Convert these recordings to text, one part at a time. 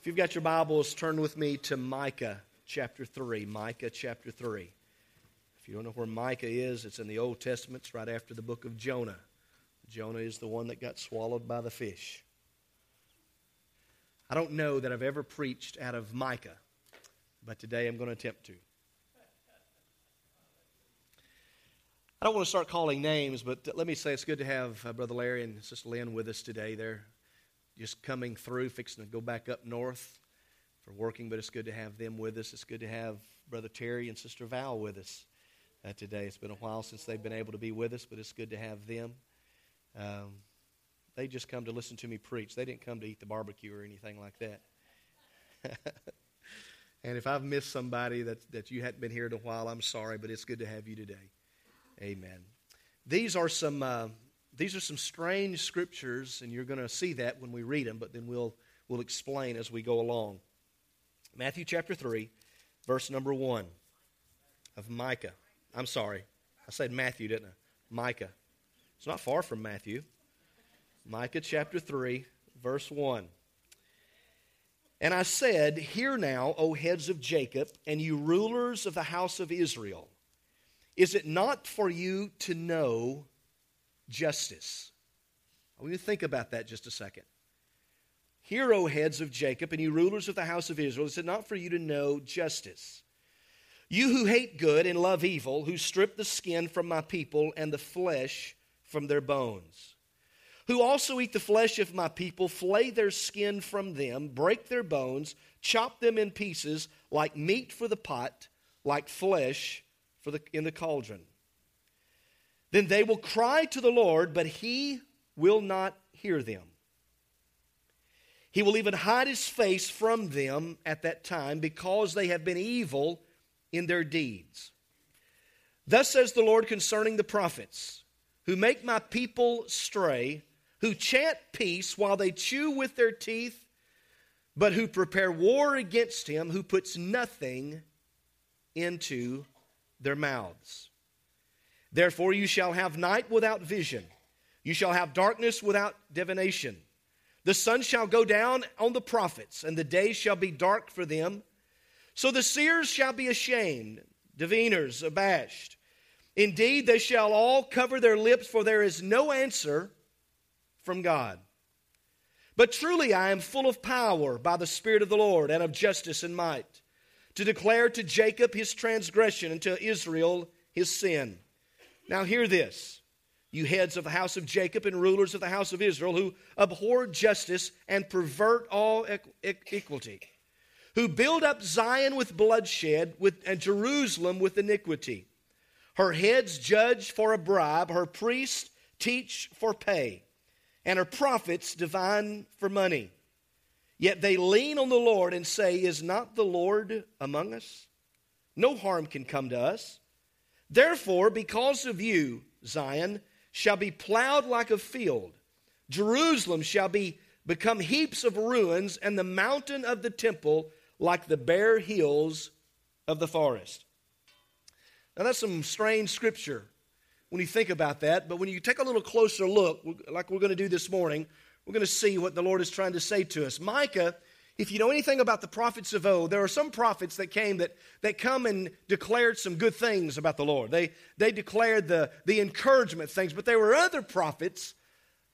If you've got your Bibles, turn with me to Micah chapter 3. Micah chapter 3. If you don't know where Micah is, it's in the Old Testament. It's right after the book of Jonah. Jonah is the one that got swallowed by the fish. I don't know that I've ever preached out of Micah, but today I'm going to attempt to. I don't want to start calling names, but let me say it's good to have uh, Brother Larry and Sister Lynn with us today. They're just coming through, fixing to go back up north for working, but it's good to have them with us. It's good to have Brother Terry and Sister Val with us uh, today. It's been a while since they've been able to be with us, but it's good to have them. Um, they just come to listen to me preach. They didn't come to eat the barbecue or anything like that. and if I've missed somebody that, that you hadn't been here in a while, I'm sorry, but it's good to have you today. Amen. These are some uh, these are some strange scriptures, and you're going to see that when we read them. But then we'll we'll explain as we go along. Matthew chapter three, verse number one of Micah. I'm sorry, I said Matthew, didn't I? Micah. It's not far from Matthew. Micah chapter 3, verse 1. And I said, Hear now, O heads of Jacob, and you rulers of the house of Israel. Is it not for you to know justice? I want you to think about that just a second. Hear, O heads of Jacob, and you rulers of the house of Israel, is it not for you to know justice? You who hate good and love evil, who strip the skin from my people and the flesh from their bones, who also eat the flesh of my people, flay their skin from them, break their bones, chop them in pieces, like meat for the pot, like flesh for the, in the cauldron. Then they will cry to the Lord, but he will not hear them. He will even hide his face from them at that time because they have been evil in their deeds. Thus says the Lord concerning the prophets who make my people stray, who chant peace while they chew with their teeth, but who prepare war against him who puts nothing into their mouths. Therefore, you shall have night without vision, you shall have darkness without divination. The sun shall go down on the prophets, and the day shall be dark for them. So the seers shall be ashamed, diviners abashed. Indeed, they shall all cover their lips, for there is no answer from God. But truly, I am full of power by the Spirit of the Lord and of justice and might to declare to Jacob his transgression and to Israel his sin. Now, hear this, you heads of the house of Jacob and rulers of the house of Israel, who abhor justice and pervert all equity, who build up Zion with bloodshed and Jerusalem with iniquity. Her heads judge for a bribe, her priests teach for pay, and her prophets divine for money. Yet they lean on the Lord and say, Is not the Lord among us? No harm can come to us. Therefore, because of you, Zion shall be plowed like a field, Jerusalem shall be become heaps of ruins, and the mountain of the temple like the bare hills of the forest. Now, that's some strange scripture when you think about that, but when you take a little closer look, like we're going to do this morning, we're going to see what the Lord is trying to say to us. Micah, if you know anything about the prophets of old, there are some prophets that came that, that come and declared some good things about the Lord. They, they declared the, the encouragement things, but there were other prophets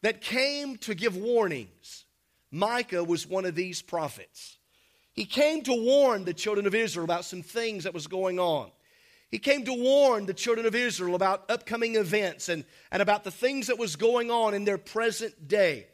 that came to give warnings. Micah was one of these prophets. He came to warn the children of Israel about some things that was going on. He came to warn the children of Israel about upcoming events and, and about the things that was going on in their present day.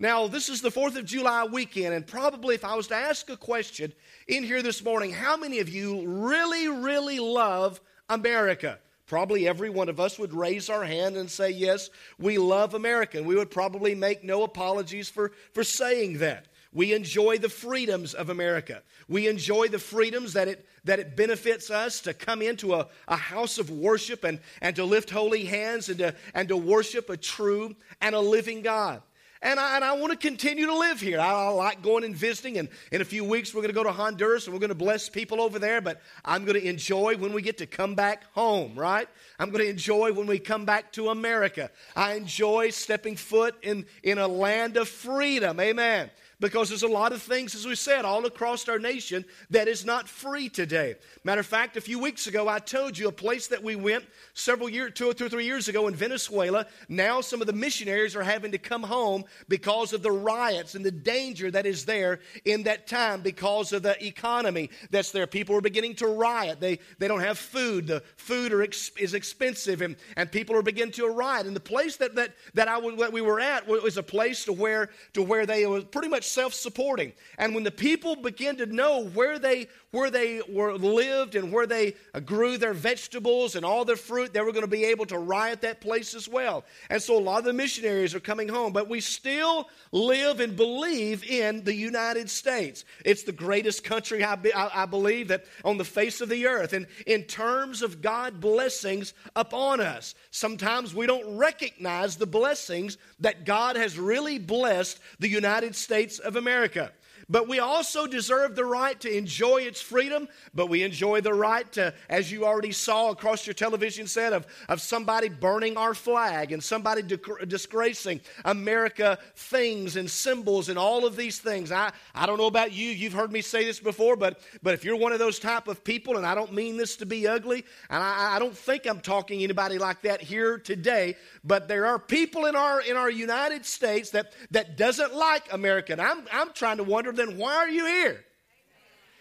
Now, this is the 4th of July weekend, and probably if I was to ask a question in here this morning, how many of you really, really love America? Probably every one of us would raise our hand and say, Yes, we love America. And we would probably make no apologies for, for saying that. We enjoy the freedoms of America. We enjoy the freedoms that it, that it benefits us to come into a, a house of worship and, and to lift holy hands and to, and to worship a true and a living God. And I, and I want to continue to live here. I, I, like going and visiting. And in a few weeks, we're going to go to Honduras and we're going to bless people over there. But I'm going to enjoy when we get to come back home, right? I'm going to enjoy when we come back to America. I enjoy stepping foot in, in a land of freedom. Amen. Because there's a lot of things, as we said, all across our nation that is not free today. Matter of fact, a few weeks ago, I told you a place that we went several years, two or two or three years ago in Venezuela. Now, some of the missionaries are having to come home because of the riots and the danger that is there in that time because of the economy that's there. People are beginning to riot. They, they don't have food. The food ex, is expensive, and, and people are beginning to riot. And the place that, that, that, I, that we were at was a place to where, to where they were pretty much self supporting. And when the people begin to know where they, where they were lived and where they grew their vegetables and all their fruit, they were going to be able to riot that place as well. And so a lot of the missionaries are coming home, but we still live and believe in the United States. It's the greatest country, I, be, I, I believe, that on the face of the earth. And in terms of God blessings upon us, sometimes we don't recognize the blessings that God has really blessed the United States of America. But we also deserve the right to enjoy its freedom, but we enjoy the right to, as you already saw across your television set, of, of somebody burning our flag and somebody disgracing America things and symbols and all of these things. I, I don't know about you, you've heard me say this before, but, but if you're one of those type of people, and I don't mean this to be ugly, and I, I don't think I'm talking anybody like that here today, but there are people in our, in our United States that, that doesn't like America. And I'm, I'm trying to wonder then why are you here?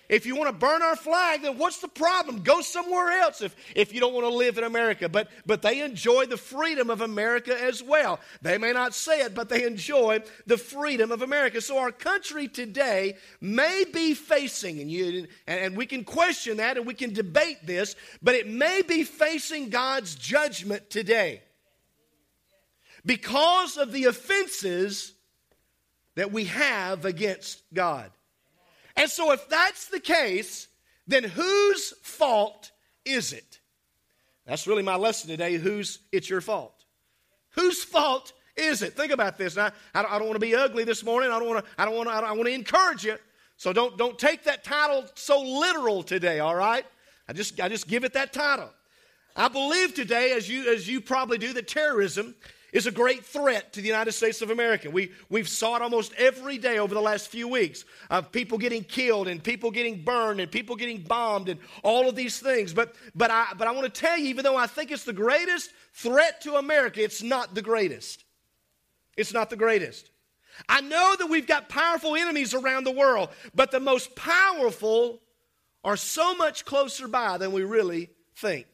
If you want to burn our flag, then what's the problem? Go somewhere else if, if you don't want to live in America. But, but they enjoy the freedom of America as well. They may not say it, but they enjoy the freedom of America. So our country today may be facing, and, you, and, and we can question that and we can debate this, but it may be facing God's judgment today because of the offenses that we have against God. And so, if that's the case, then whose fault is it? That's really my lesson today. Whose it's your fault? Whose fault is it? Think about this. Now, I don't, I don't want to be ugly this morning. I don't want to. I don't want to. I, want to encourage you. So don't don't take that title so literal today. All right. I just I just give it that title. I believe today, as you as you probably do, that terrorism is a great threat to the United States of America. We, we've saw it almost every day over the last few weeks of people getting killed and people getting burned and people getting bombed and all of these things. But, but, I, but I want to tell you, even though I think it's the greatest threat to America, it's not the greatest. It's not the greatest. I know that we've got powerful enemies around the world, but the most powerful are so much closer by than we really think.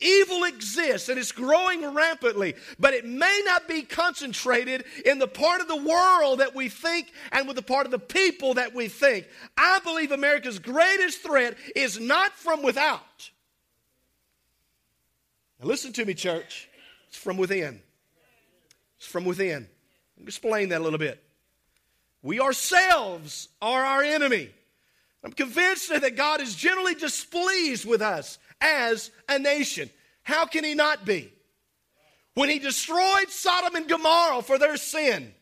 Evil exists and it's growing rampantly, but it may not be concentrated in the part of the world that we think and with the part of the people that we think. I believe America's greatest threat is not from without. Now, listen to me, church. It's from within. It's from within. explain that a little bit. We ourselves are our enemy. I'm convinced that God is generally displeased with us as a nation. How can he not be? When he destroyed Sodom and Gomorrah for their sin,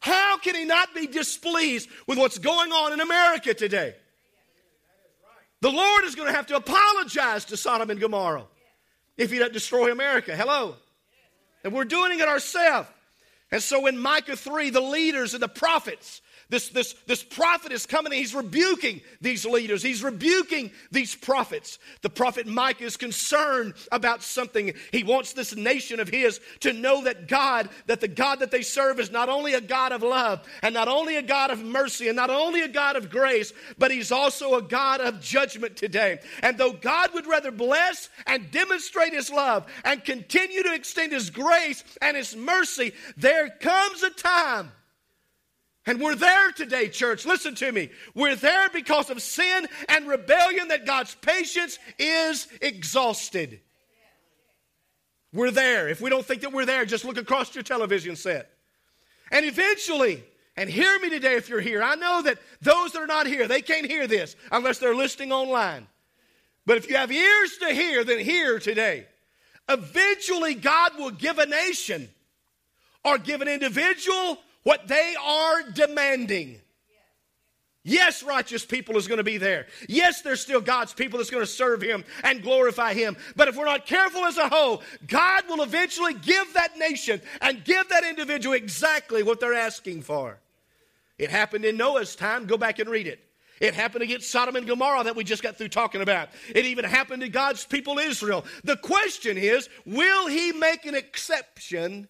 how can he not be displeased with what's going on in America today? The Lord is going to have to apologize to Sodom and Gomorrah if he doesn't destroy America. Hello? And we're doing it ourselves. And so in Micah 3, the leaders and the prophets this, this, this prophet is coming and he's rebuking these leaders. He's rebuking these prophets. The prophet Micah is concerned about something. He wants this nation of his to know that God, that the God that they serve is not only a God of love and not only a God of mercy and not only a God of grace, but he's also a God of judgment today. And though God would rather bless and demonstrate his love and continue to extend his grace and his mercy, there comes a time and we're there today, church. Listen to me. We're there because of sin and rebellion that God's patience is exhausted. We're there. If we don't think that we're there, just look across your television set. And eventually, and hear me today if you're here. I know that those that are not here, they can't hear this unless they're listening online. But if you have ears to hear, then hear today. Eventually, God will give a nation or give an individual what they are demanding. Yes, righteous people is going to be there. Yes, there's still God's people that's going to serve Him and glorify Him. But if we're not careful as a whole, God will eventually give that nation and give that individual exactly what they're asking for. It happened in Noah's time. Go back and read it. It happened against Sodom and Gomorrah that we just got through talking about. It even happened to God's people Israel. The question is will He make an exception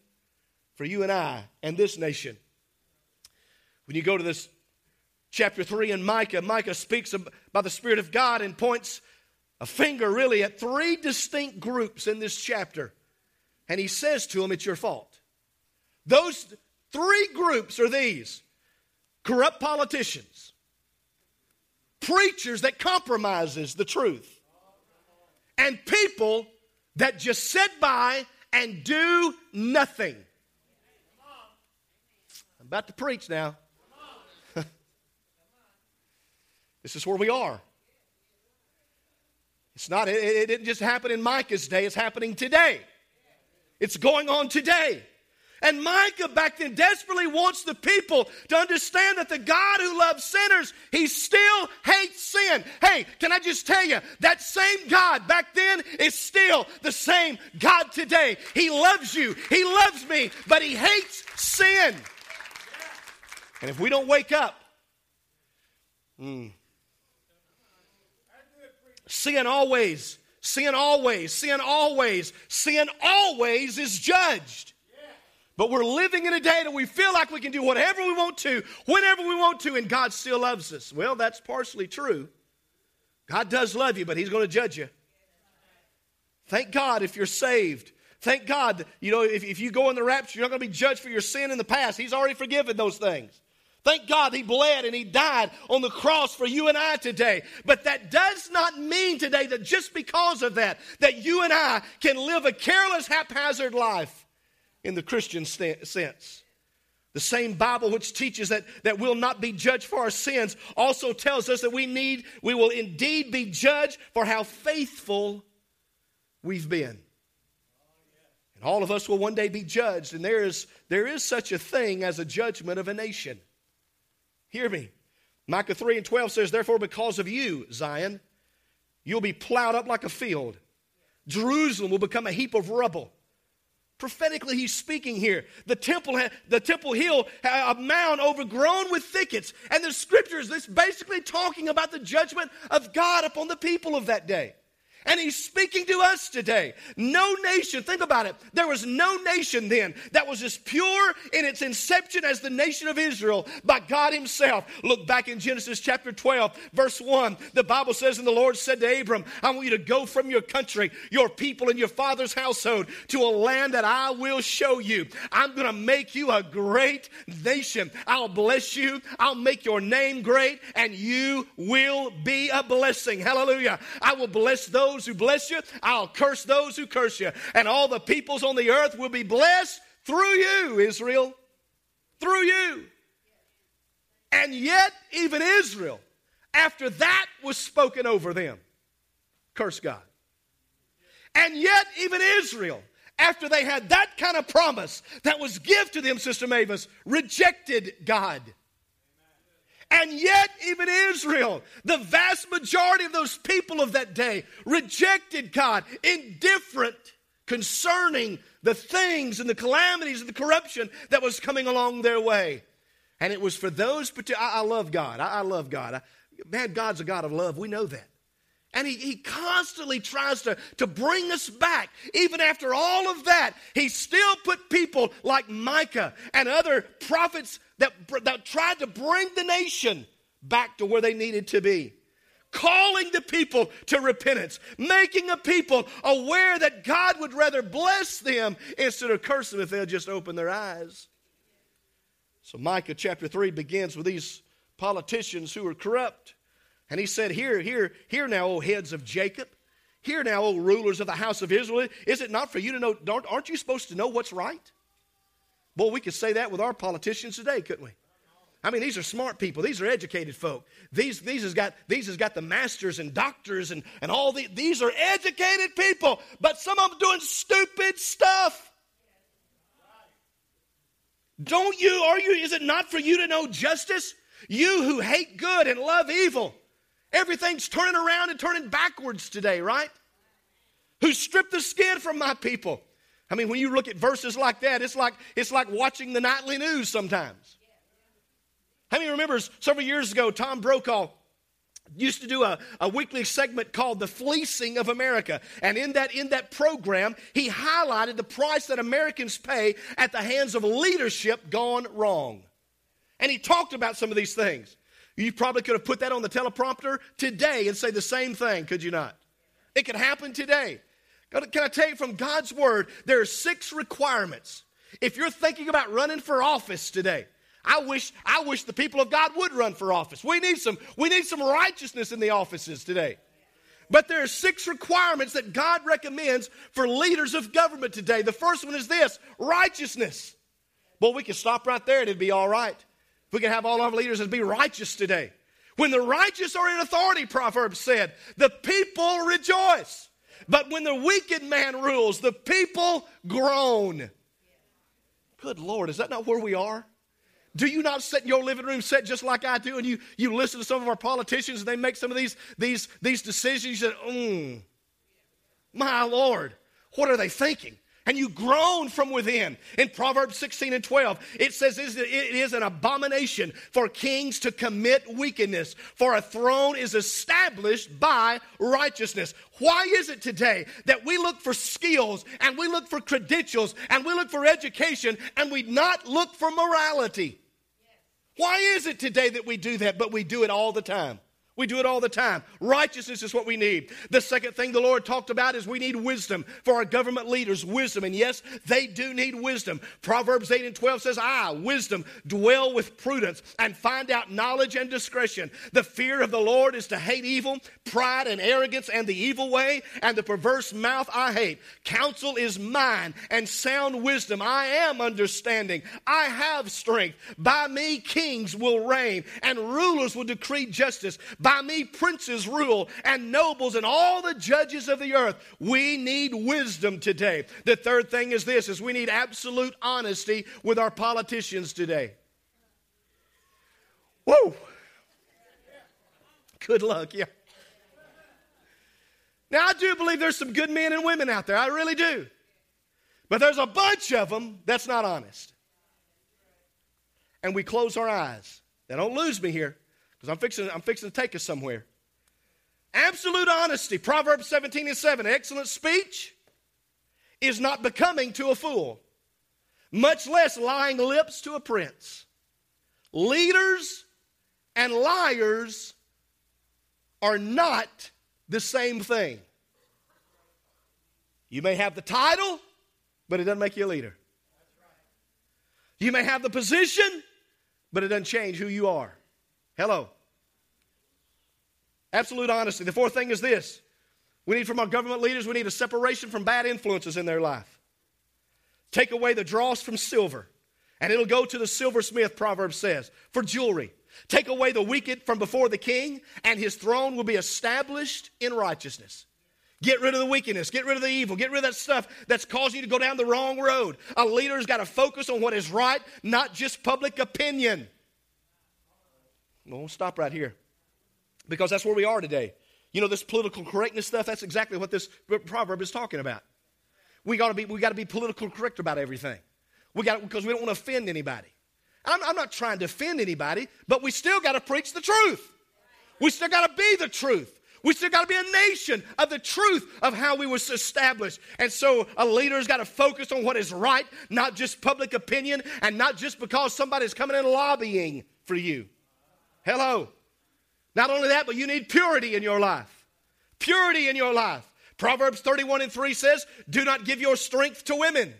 for you and I and this nation? When you go to this chapter 3 in Micah, Micah speaks by the Spirit of God and points a finger really at three distinct groups in this chapter. And he says to them, It's your fault. Those three groups are these corrupt politicians, preachers that compromises the truth, and people that just sit by and do nothing. I'm about to preach now. This is where we are. It's not, it, it didn't just happen in Micah's day, it's happening today. It's going on today. And Micah back then desperately wants the people to understand that the God who loves sinners, he still hates sin. Hey, can I just tell you, that same God back then is still the same God today. He loves you, he loves me, but he hates sin. And if we don't wake up, hmm, sin always, sin always, sin always, sin always is judged. But we're living in a day that we feel like we can do whatever we want to, whenever we want to, and God still loves us. Well, that's partially true. God does love you, but He's going to judge you. Thank God if you're saved. Thank God, you know, if, if you go in the rapture, you're not going to be judged for your sin in the past. He's already forgiven those things. Thank God he bled and he died on the cross for you and I today. But that does not mean today that just because of that, that you and I can live a careless, haphazard life in the Christian sense. The same Bible which teaches that, that we'll not be judged for our sins also tells us that we need, we will indeed be judged for how faithful we've been. And all of us will one day be judged, and there is, there is such a thing as a judgment of a nation. Hear me. Micah 3 and 12 says, Therefore, because of you, Zion, you'll be plowed up like a field. Jerusalem will become a heap of rubble. Prophetically, he's speaking here. The temple, the temple hill, a mound overgrown with thickets. And the scriptures, this basically talking about the judgment of God upon the people of that day. And he's speaking to us today. No nation, think about it. There was no nation then that was as pure in its inception as the nation of Israel by God himself. Look back in Genesis chapter 12, verse 1. The Bible says, And the Lord said to Abram, I want you to go from your country, your people, and your father's household to a land that I will show you. I'm going to make you a great nation. I'll bless you. I'll make your name great, and you will be a blessing. Hallelujah. I will bless those those who bless you, I'll curse those who curse you. And all the peoples on the earth will be blessed through you, Israel. Through you. And yet, even Israel, after that was spoken over them, curse God. And yet, even Israel, after they had that kind of promise that was given to them, Sister Mavis, rejected God. And yet, even Israel, the vast majority of those people of that day rejected God, indifferent concerning the things and the calamities and the corruption that was coming along their way. And it was for those particular. I, love God. I, I love God. I, man, God's a God of love. We know that. And he, he constantly tries to, to bring us back. Even after all of that, he still put people like Micah and other prophets that, that tried to bring the nation back to where they needed to be. Calling the people to repentance, making a people aware that God would rather bless them instead of curse them if they'll just open their eyes. So, Micah chapter 3 begins with these politicians who are corrupt. And he said, Here, here, here now, O heads of Jacob. Here now, O rulers of the house of Israel. Is it not for you to know? Aren't you supposed to know what's right? Boy, we could say that with our politicians today, couldn't we? I mean, these are smart people. These are educated folk. These, these, has, got, these has got the masters and doctors and, and all the, these are educated people, but some of them doing stupid stuff. Don't you, are you, is it not for you to know justice? You who hate good and love evil. Everything's turning around and turning backwards today, right? Who stripped the skin from my people. I mean, when you look at verses like that, it's like, it's like watching the nightly news sometimes. How many remembers several years ago, Tom Brokaw used to do a, a weekly segment called the fleecing of america and in that in that program he highlighted the price that americans pay at the hands of leadership gone wrong and he talked about some of these things you probably could have put that on the teleprompter today and say the same thing could you not it could happen today can i tell you from god's word there are six requirements if you're thinking about running for office today I wish, I wish the people of God would run for office. We need some, we need some righteousness in the offices today. But there are six requirements that God recommends for leaders of government today. The first one is this righteousness. Well, we could stop right there and it'd be all right. We can have all our leaders and be righteous today. When the righteous are in authority, Proverbs said, the people rejoice. But when the wicked man rules, the people groan. Good Lord, is that not where we are? Do you not sit in your living room set just like I do and you, you listen to some of our politicians and they make some of these, these, these decisions that, mm, my Lord, what are they thinking? And you groan from within. In Proverbs 16 and 12, it says it is an abomination for kings to commit wickedness, for a throne is established by righteousness. Why is it today that we look for skills and we look for credentials and we look for education and we not look for morality? Why is it today that we do that, but we do it all the time? We do it all the time. Righteousness is what we need. The second thing the Lord talked about is we need wisdom for our government leaders. Wisdom. And yes, they do need wisdom. Proverbs 8 and 12 says, I, wisdom, dwell with prudence and find out knowledge and discretion. The fear of the Lord is to hate evil, pride and arrogance and the evil way, and the perverse mouth I hate. Counsel is mine and sound wisdom. I am understanding. I have strength. By me, kings will reign and rulers will decree justice. By me, princes rule and nobles and all the judges of the earth. We need wisdom today. The third thing is this is we need absolute honesty with our politicians today. Whoa. Good luck, yeah. Now, I do believe there's some good men and women out there. I really do. But there's a bunch of them that's not honest. And we close our eyes. Now, don't lose me here. Because I'm fixing, I'm fixing to take us somewhere. Absolute honesty. Proverbs 17 and 7. Excellent speech is not becoming to a fool, much less lying lips to a prince. Leaders and liars are not the same thing. You may have the title, but it doesn't make you a leader. You may have the position, but it doesn't change who you are. Hello. Absolute honesty. The fourth thing is this we need from our government leaders, we need a separation from bad influences in their life. Take away the dross from silver, and it'll go to the silversmith, Proverbs says, for jewelry. Take away the wicked from before the king, and his throne will be established in righteousness. Get rid of the wickedness. Get rid of the evil. Get rid of that stuff that's causing you to go down the wrong road. A leader's got to focus on what is right, not just public opinion. We'll stop right here because that's where we are today. You know, this political correctness stuff, that's exactly what this proverb is talking about. We gotta be, we gotta be political correct about everything. We got because we don't want to offend anybody. I'm, I'm not trying to offend anybody, but we still got to preach the truth. We still got to be the truth. We still got to be a nation of the truth of how we was established. And so a leader's got to focus on what is right, not just public opinion, and not just because somebody's coming in lobbying for you. Hello. Not only that, but you need purity in your life. Purity in your life. Proverbs 31 and 3 says, Do not give your strength to women,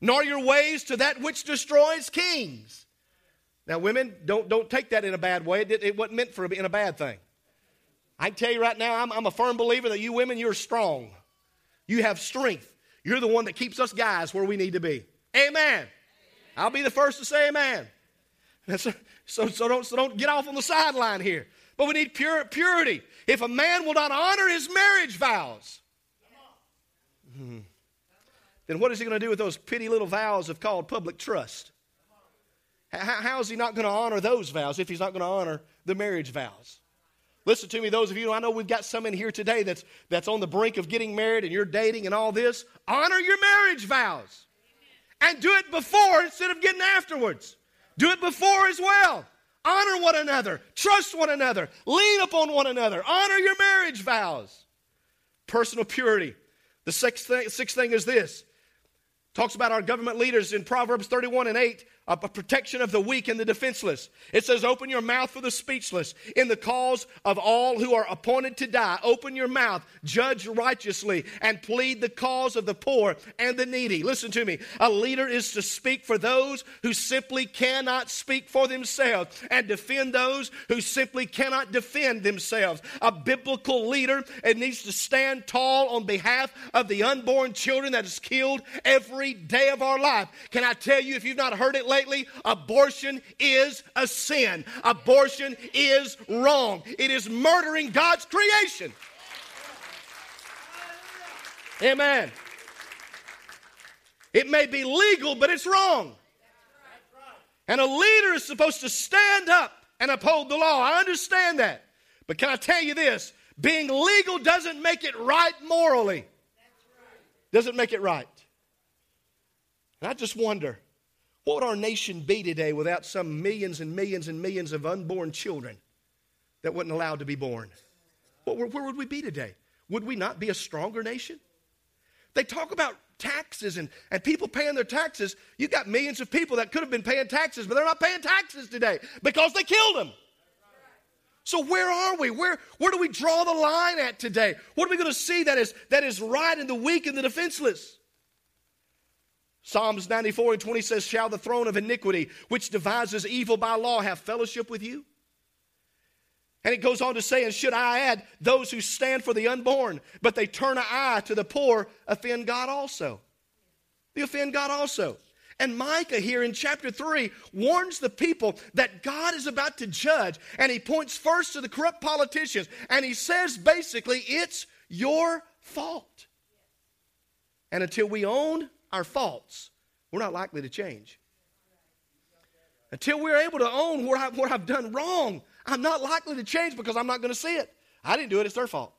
nor your ways to that which destroys kings. Now, women, don't, don't take that in a bad way. It, it wasn't meant for in a bad thing. I tell you right now, I'm, I'm a firm believer that you women, you're strong. You have strength. You're the one that keeps us guys where we need to be. Amen. I'll be the first to say amen. So, so, so, don't, so don't get off on the sideline here. But we need pure, purity. If a man will not honor his marriage vows, hmm, then what is he going to do with those petty little vows of called public trust? How, how is he not going to honor those vows if he's not going to honor the marriage vows? Listen to me, those of you, I know we've got some in here today that's, that's on the brink of getting married and you're dating and all this. Honor your marriage vows and do it before instead of getting afterwards. Do it before as well. Honor one another, trust one another, lean upon one another, honor your marriage vows. Personal purity. The sixth thing, sixth thing is this. Talks about our government leaders in Proverbs 31 and 8 a protection of the weak and the defenseless. It says, Open your mouth for the speechless. In the cause of all who are appointed to die, open your mouth, judge righteously, and plead the cause of the poor and the needy. Listen to me. A leader is to speak for those who simply cannot speak for themselves and defend those who simply cannot defend themselves. A biblical leader it needs to stand tall on behalf of the unborn children that is killed every day of our life. Can I tell you, if you've not heard it lately, abortion is a sin. Abortion is wrong. It is murdering God's creation. Amen. It may be legal, but it's wrong. And a leader is supposed to stand up and uphold the law. I understand that. But can I tell you this? Being legal doesn't make it right morally. Doesn't make it right. And I just wonder what would our nation be today without some millions and millions and millions of unborn children that wasn't allowed to be born? where, would we be today? Would we not be a stronger nation? They talk about taxes and, and people paying their taxes. You've got millions of people that could have been paying taxes, but they're not paying taxes today because they killed them. So where are we? Where, where do we draw the line at today? What are we going to see that is, that is right in the weak and the defenseless? Psalms 94 and 20 says, Shall the throne of iniquity, which devises evil by law, have fellowship with you? And it goes on to say, And should I add, those who stand for the unborn, but they turn an eye to the poor, offend God also? They offend God also. And Micah here in chapter 3 warns the people that God is about to judge. And he points first to the corrupt politicians. And he says basically, it's your fault. And until we own our faults, we're not likely to change. Until we're able to own what, I, what I've done wrong, I'm not likely to change because I'm not going to see it. I didn't do it, it's their fault.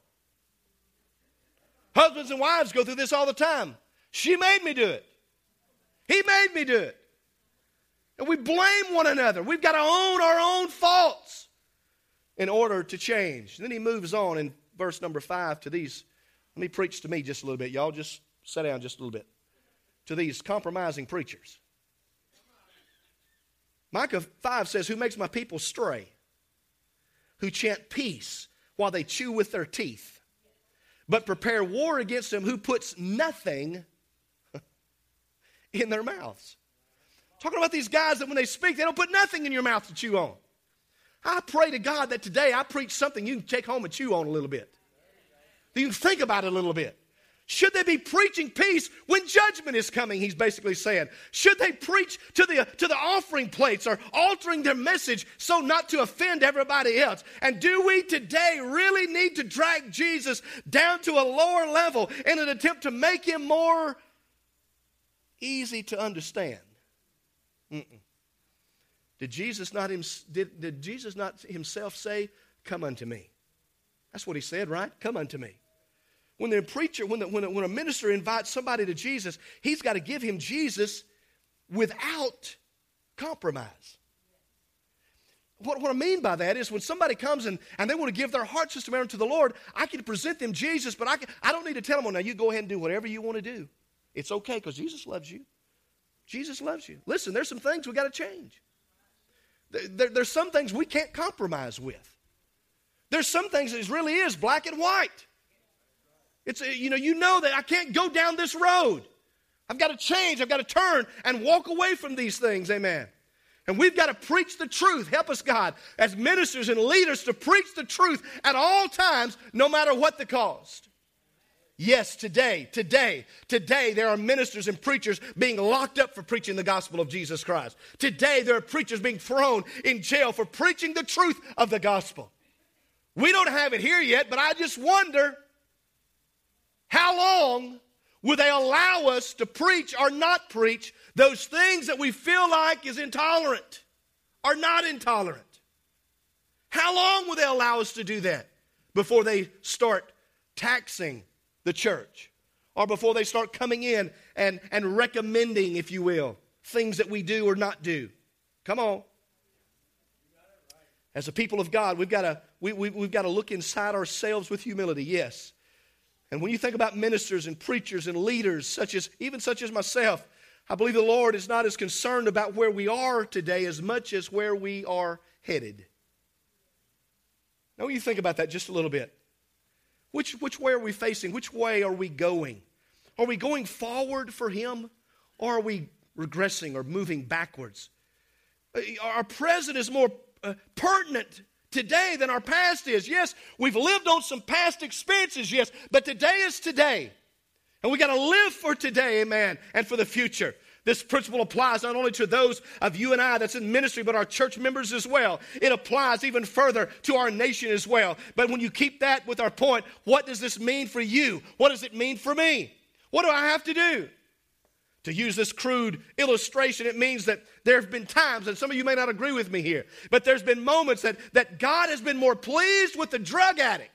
Husbands and wives go through this all the time. She made me do it. He made me do it. And we blame one another. We've got to own our own faults in order to change. And then he moves on in verse number five to these. Let me preach to me just a little bit. Y'all just sit down just a little bit to these compromising preachers. Micah 5 says, Who makes my people stray? Who chant peace while they chew with their teeth, but prepare war against them who puts nothing in their mouths. Talking about these guys that when they speak, they don't put nothing in your mouth to chew on. I pray to God that today I preach something you can take home and chew on a little bit. You can think about it a little bit. Should they be preaching peace when judgment is coming? He's basically saying. Should they preach to the, to the offering plates or altering their message so not to offend everybody else? And do we today really need to drag Jesus down to a lower level in an attempt to make him more easy to understand? Mm-mm. Did Jesus not did, did Jesus not himself say, "Come unto me"? That's what he said, right? Come unto me. When the preacher, when, the, when, a, when a minister invites somebody to Jesus, he's got to give him Jesus without compromise. What, what I mean by that is when somebody comes and, and they want to give their heart system to the Lord, I can present them Jesus, but I, can, I don't need to tell them, well, now you go ahead and do whatever you want to do. It's okay because Jesus loves you. Jesus loves you. Listen, there's some things we got to change. There, there, there's some things we can't compromise with. There's some things that really is black and white. It's, uh, you know, you know that I can't go down this road. I've got to change. I've got to turn and walk away from these things. Amen. And we've got to preach the truth. Help us, God, as ministers and leaders, to preach the truth at all times, no matter what the cost. Yes, today, today, today, there are ministers and preachers being locked up for preaching the gospel of Jesus Christ. Today, there are preachers being thrown in jail for preaching the truth of the gospel. We don't have it here yet, but I just wonder how long will they allow us to preach or not preach those things that we feel like is intolerant or not intolerant? How long will they allow us to do that before they start taxing the church or before they start coming in and, and recommending, if you will, things that we do or not do? Come on. As a people of God, we've got to, we, we, we've got to look inside ourselves with humility, yes. And when you think about ministers and preachers and leaders, such as even such as myself, I believe the Lord is not as concerned about where we are today as much as where we are headed. Now, you think about that just a little bit, which, which way are we facing? Which way are we going? Are we going forward for Him or are we regressing or moving backwards? Uh, our present is more uh, pertinent today than our past is. Yes, we've lived on some past experiences, yes, but today is today. And we got to live for today, amen, and for the future. This principle applies not only to those of you and I that's in ministry, but our church members as well. It applies even further to our nation as well. But when you keep that with our point, what does this mean for you? What does it mean for me? What do I have to do? To use this crude illustration, it means that there have been times, and some of you may not agree with me here, but there's been moments that, that God has been more pleased with the drug addict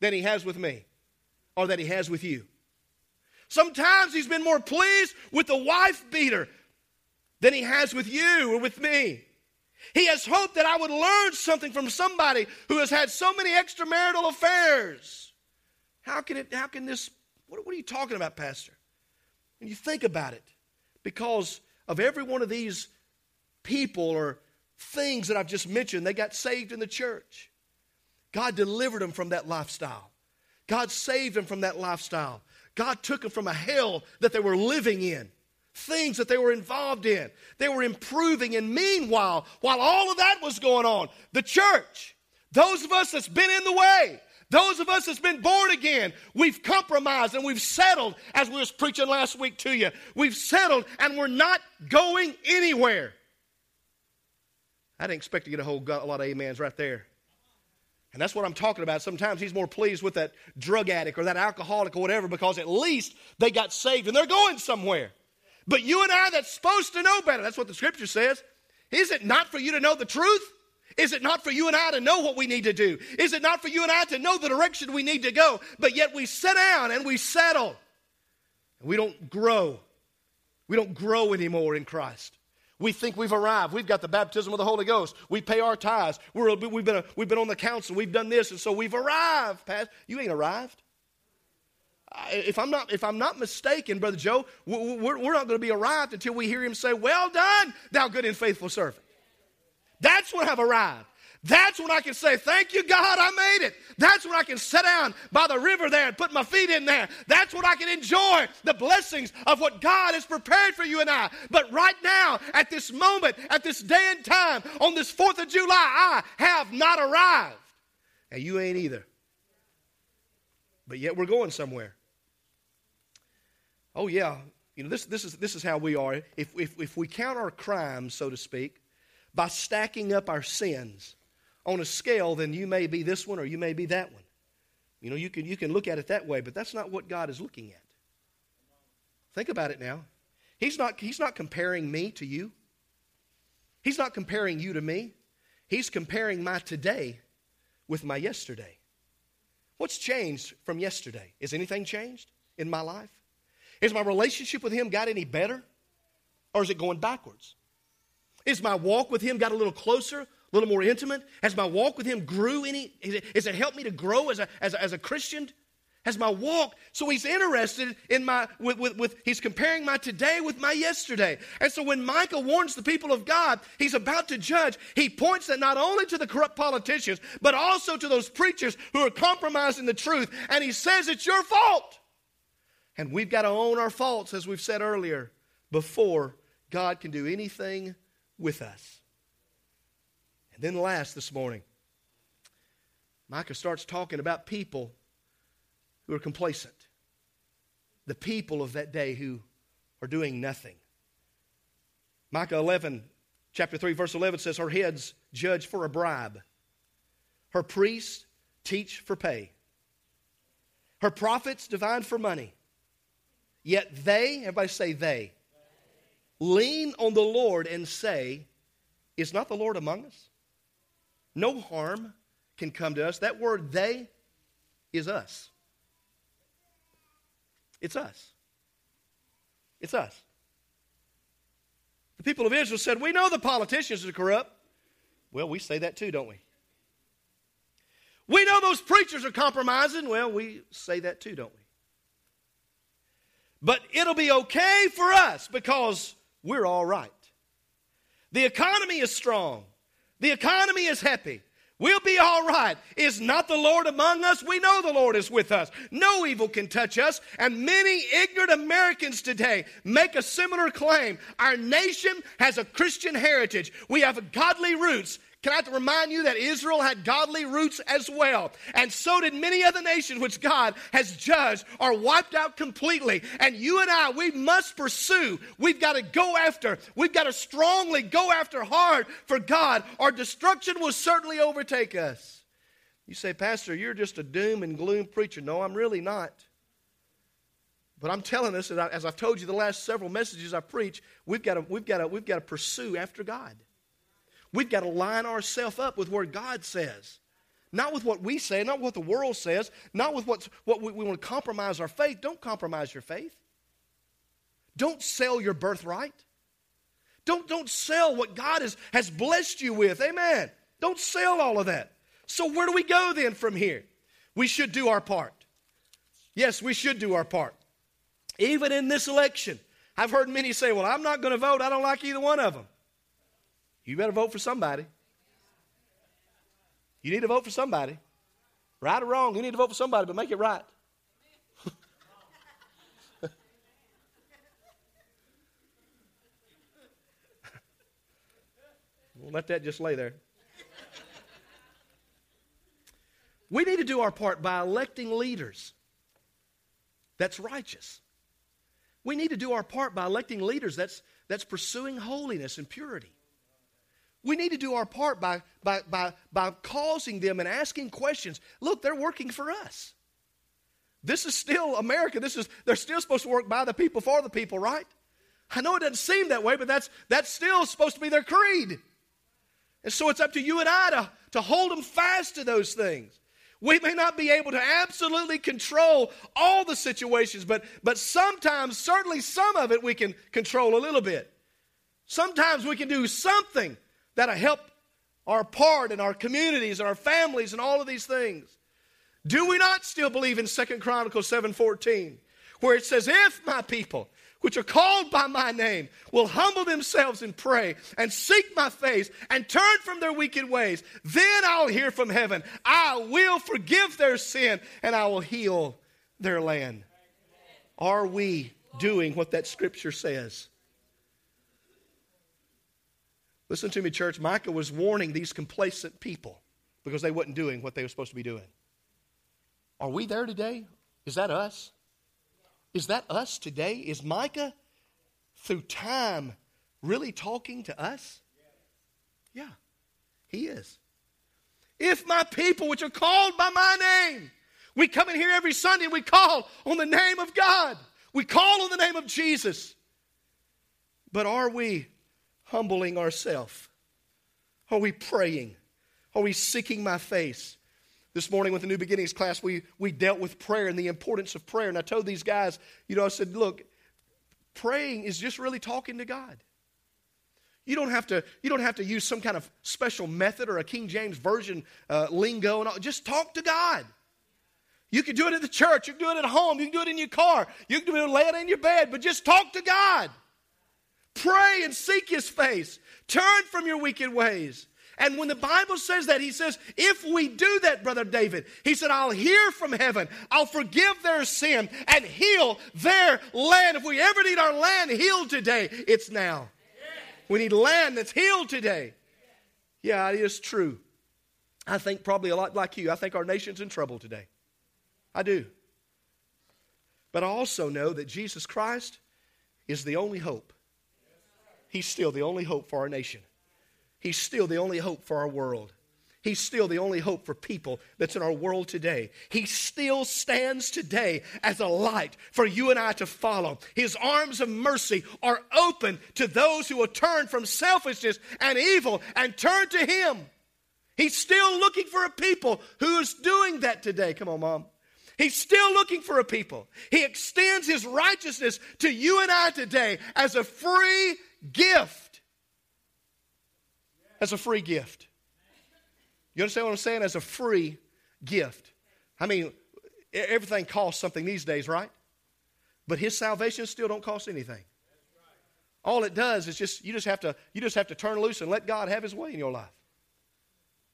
than he has with me or that he has with you. Sometimes he's been more pleased with the wife beater than he has with you or with me. He has hoped that I would learn something from somebody who has had so many extramarital affairs. How can it, how can this, what, what are you talking about, Pastor? When you think about it, because of every one of these people or things that I've just mentioned, they got saved in the church. God delivered them from that lifestyle. God saved them from that lifestyle. God took them from a hell that they were living in, things that they were involved in. They were improving. And meanwhile, while all of that was going on, the church, those of us that's been in the way, those of us that's been born again, we've compromised and we've settled, as we was preaching last week to you. We've settled and we're not going anywhere. I didn't expect to get a whole a lot of amens right there. And that's what I'm talking about. Sometimes he's more pleased with that drug addict or that alcoholic or whatever because at least they got saved and they're going somewhere. But you and I that's supposed to know better, that's what the scripture says. Is it not for you to know the truth? Is it not for you and I to know what we need to do? Is it not for you and I to know the direction we need to go? But yet we sit down and we settle. And we don't grow. We don't grow anymore in Christ. We think we've arrived. We've got the baptism of the Holy Ghost. We pay our tithes. we have been, we've been on the council. We've done this, and so we've arrived. Pastor, you ain't arrived. If I'm not, if I'm not mistaken, Brother Joe, we're, we're not going to be arrived until we hear him say, Well done, thou good and faithful servant. That's when I've arrived. That's when I can say, Thank you, God, I made it. That's when I can sit down by the river there and put my feet in there. That's when I can enjoy the blessings of what God has prepared for you and I. But right now, at this moment, at this day and time, on this 4th of July, I have not arrived. And you ain't either. But yet we're going somewhere. Oh, yeah. You know, this, this, is, this is how we are. If, if, if we count our crimes, so to speak, by stacking up our sins, on a scale, then you may be this one or you may be that one. You know, you can, you can look at it that way, but that's not what God is looking at. Think about it now. He's not, he's not comparing me to you, He's not comparing you to me. He's comparing my today with my yesterday. What's changed from yesterday? Is anything changed in my life? Is my relationship with Him got any better? Or is it going backwards? Is my walk with Him got a little closer a little more intimate? Has my walk with Him grew any? Has it helped me to grow as a, as a, as a Christian? Has my walk, so he's interested in my, with, with, with, he's comparing my today with my yesterday. And so when Micah warns the people of God, he's about to judge, he points that not only to the corrupt politicians, but also to those preachers who are compromising the truth. And he says it's your fault. And we've got to own our faults, as we've said earlier, before God can do anything with us. And then, last this morning, Micah starts talking about people who are complacent. The people of that day who are doing nothing. Micah 11, chapter 3, verse 11 says, Her heads judge for a bribe, her priests teach for pay, her prophets divine for money. Yet they, everybody say they, lean on the Lord and say, Is not the Lord among us? No harm can come to us. That word they is us. It's us. It's us. The people of Israel said, We know the politicians are corrupt. Well, we say that too, don't we? We know those preachers are compromising. Well, we say that too, don't we? But it'll be okay for us because we're all right. The economy is strong. The economy is happy. We'll be all right. Is not the Lord among us? We know the Lord is with us. No evil can touch us. And many ignorant Americans today make a similar claim. Our nation has a Christian heritage. We have godly roots. Can I remind you that Israel had godly roots as well? And so did many other nations which God has judged are wiped out completely. And you and I, we must pursue. We've got to go after. We've got to strongly go after hard for God, or destruction will certainly overtake us. You say, Pastor, you're just a doom and gloom preacher. No, I'm really not. But I'm telling us, as I've told you the last several messages I preach, we've got to, we've got to, we've got to pursue after God. We've got to line ourselves up with where God says. Not with what we say, not what the world says, not with what's, what we, we want to compromise our faith. Don't compromise your faith. Don't sell your birthright. Don't, don't sell what God has, has blessed you with. Amen. Don't sell all of that. So, where do we go then from here? We should do our part. Yes, we should do our part. Even in this election, I've heard many say, Well, I'm not going to vote. I don't like either one of them. You better vote for somebody. You need to vote for somebody. Right or wrong, you need to vote for somebody, but make it right. we'll let that just lay there. We need to do our part by electing leaders that's righteous. We need to do our part by electing leaders that's, that's pursuing holiness and purity. We need to do our part by, by, by, by causing them and asking questions. Look, they're working for us. This is still America. This is they're still supposed to work by the people for the people, right? I know it doesn't seem that way, but that's that's still supposed to be their creed. And so it's up to you and I to, to hold them fast to those things. We may not be able to absolutely control all the situations, but, but sometimes, certainly some of it, we can control a little bit. Sometimes we can do something that'll help our part and our communities and our families and all of these things. Do we not still believe in Second Chronicles 7:14, where it says, If my people, which are called by my name, will humble themselves and pray and seek my face and turn from their wicked ways, then I'll hear from heaven. I will forgive their sin and I will heal their land. Are we doing what that scripture says? Listen to me, church. Micah was warning these complacent people because they wasn't doing what they were supposed to be doing. Are we there today? Is that us? Is that us today? Is Micah, through time, really talking to us? Yeah, he is. If my people, which are called by my name, we come in here every Sunday and we call on the name of God. We call on the name of Jesus. But are we humbling ourselves? Are we praying? Are we seeking my face? This morning with the New Beginnings class, we, we dealt with prayer and the importance of prayer. And I told these guys, you know, I said, look, praying is just really talking to God. You don't have to, you don't have to use some kind of special method or a King James Version uh, lingo and all. Just talk to God. You can do it at the church. You can do it at home. You can do it in your car. You can do it lay it in your bed. But just talk to God. Pray and seek his face. Turn from your wicked ways. And when the Bible says that, he says, if we do that, Brother David, he said, I'll hear from heaven, I'll forgive their sin and heal their land. If we ever need our land healed today, it's now. We need land that's healed today. Yeah, it is true. I think probably a lot like you. I think our nation's in trouble today. I do. But I also know that Jesus Christ is the only hope He's still the only hope for our nation. He's still the only hope for our world. He's still the only hope for people that's in our world today. He still stands today as a light for you and I to follow. His arms of mercy are open to those who will turn from selfishness and evil and turn to Him. He's still looking for a people who is doing that today. Come on, Mom. He's still looking for a people. He extends His righteousness to you and I today as a free gift. As a free gift. You understand what I'm saying? As a free gift. I mean, everything costs something these days, right? But his salvation still don't cost anything. All it does is just you just have to you just have to turn loose and let God have his way in your life.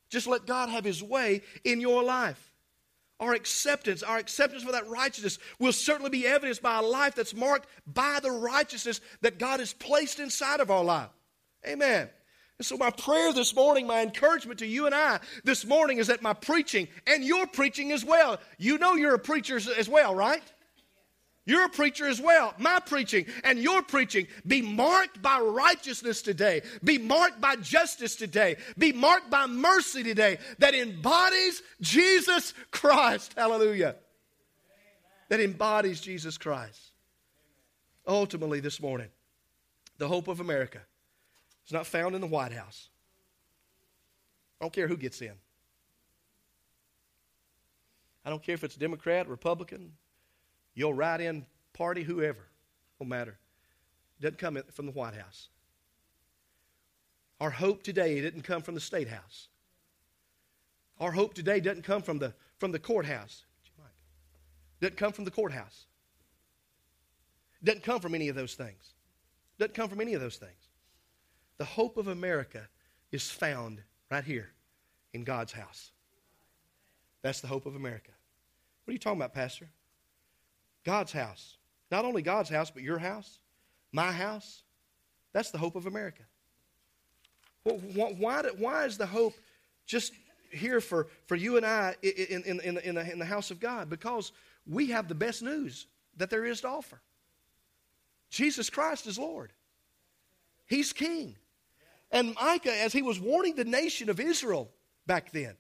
Just let God have his way in your life. Our acceptance, our acceptance for that righteousness will certainly be evidenced by a life that's marked by the righteousness that God has placed inside of our life. Amen. And so, my prayer this morning, my encouragement to you and I this morning is that my preaching and your preaching as well, you know you're a preacher as well, right? You're a preacher as well. My preaching and your preaching be marked by righteousness today, be marked by justice today, be marked by mercy today that embodies Jesus Christ. Hallelujah. That embodies Jesus Christ. Ultimately, this morning, the hope of America is not found in the White House. I don't care who gets in. I don't care if it's Democrat, Republican, your write in party, whoever, no matter. It Doesn't come from the White House. Our hope today didn't come from the State House. Our hope today doesn't come from the, from the courthouse. Doesn't come from the courthouse. Doesn't come from any of those things. Doesn't come from any of those things. The hope of America is found right here in God's house. That's the hope of America. What are you talking about, Pastor? God's house. Not only God's house, but your house, my house. That's the hope of America. Why, why is the hope just here for, for you and I in, in, in, in, the, in the house of God? Because we have the best news that there is to offer. Jesus Christ is Lord, He's King. And Micah, as he was warning the nation of Israel back then,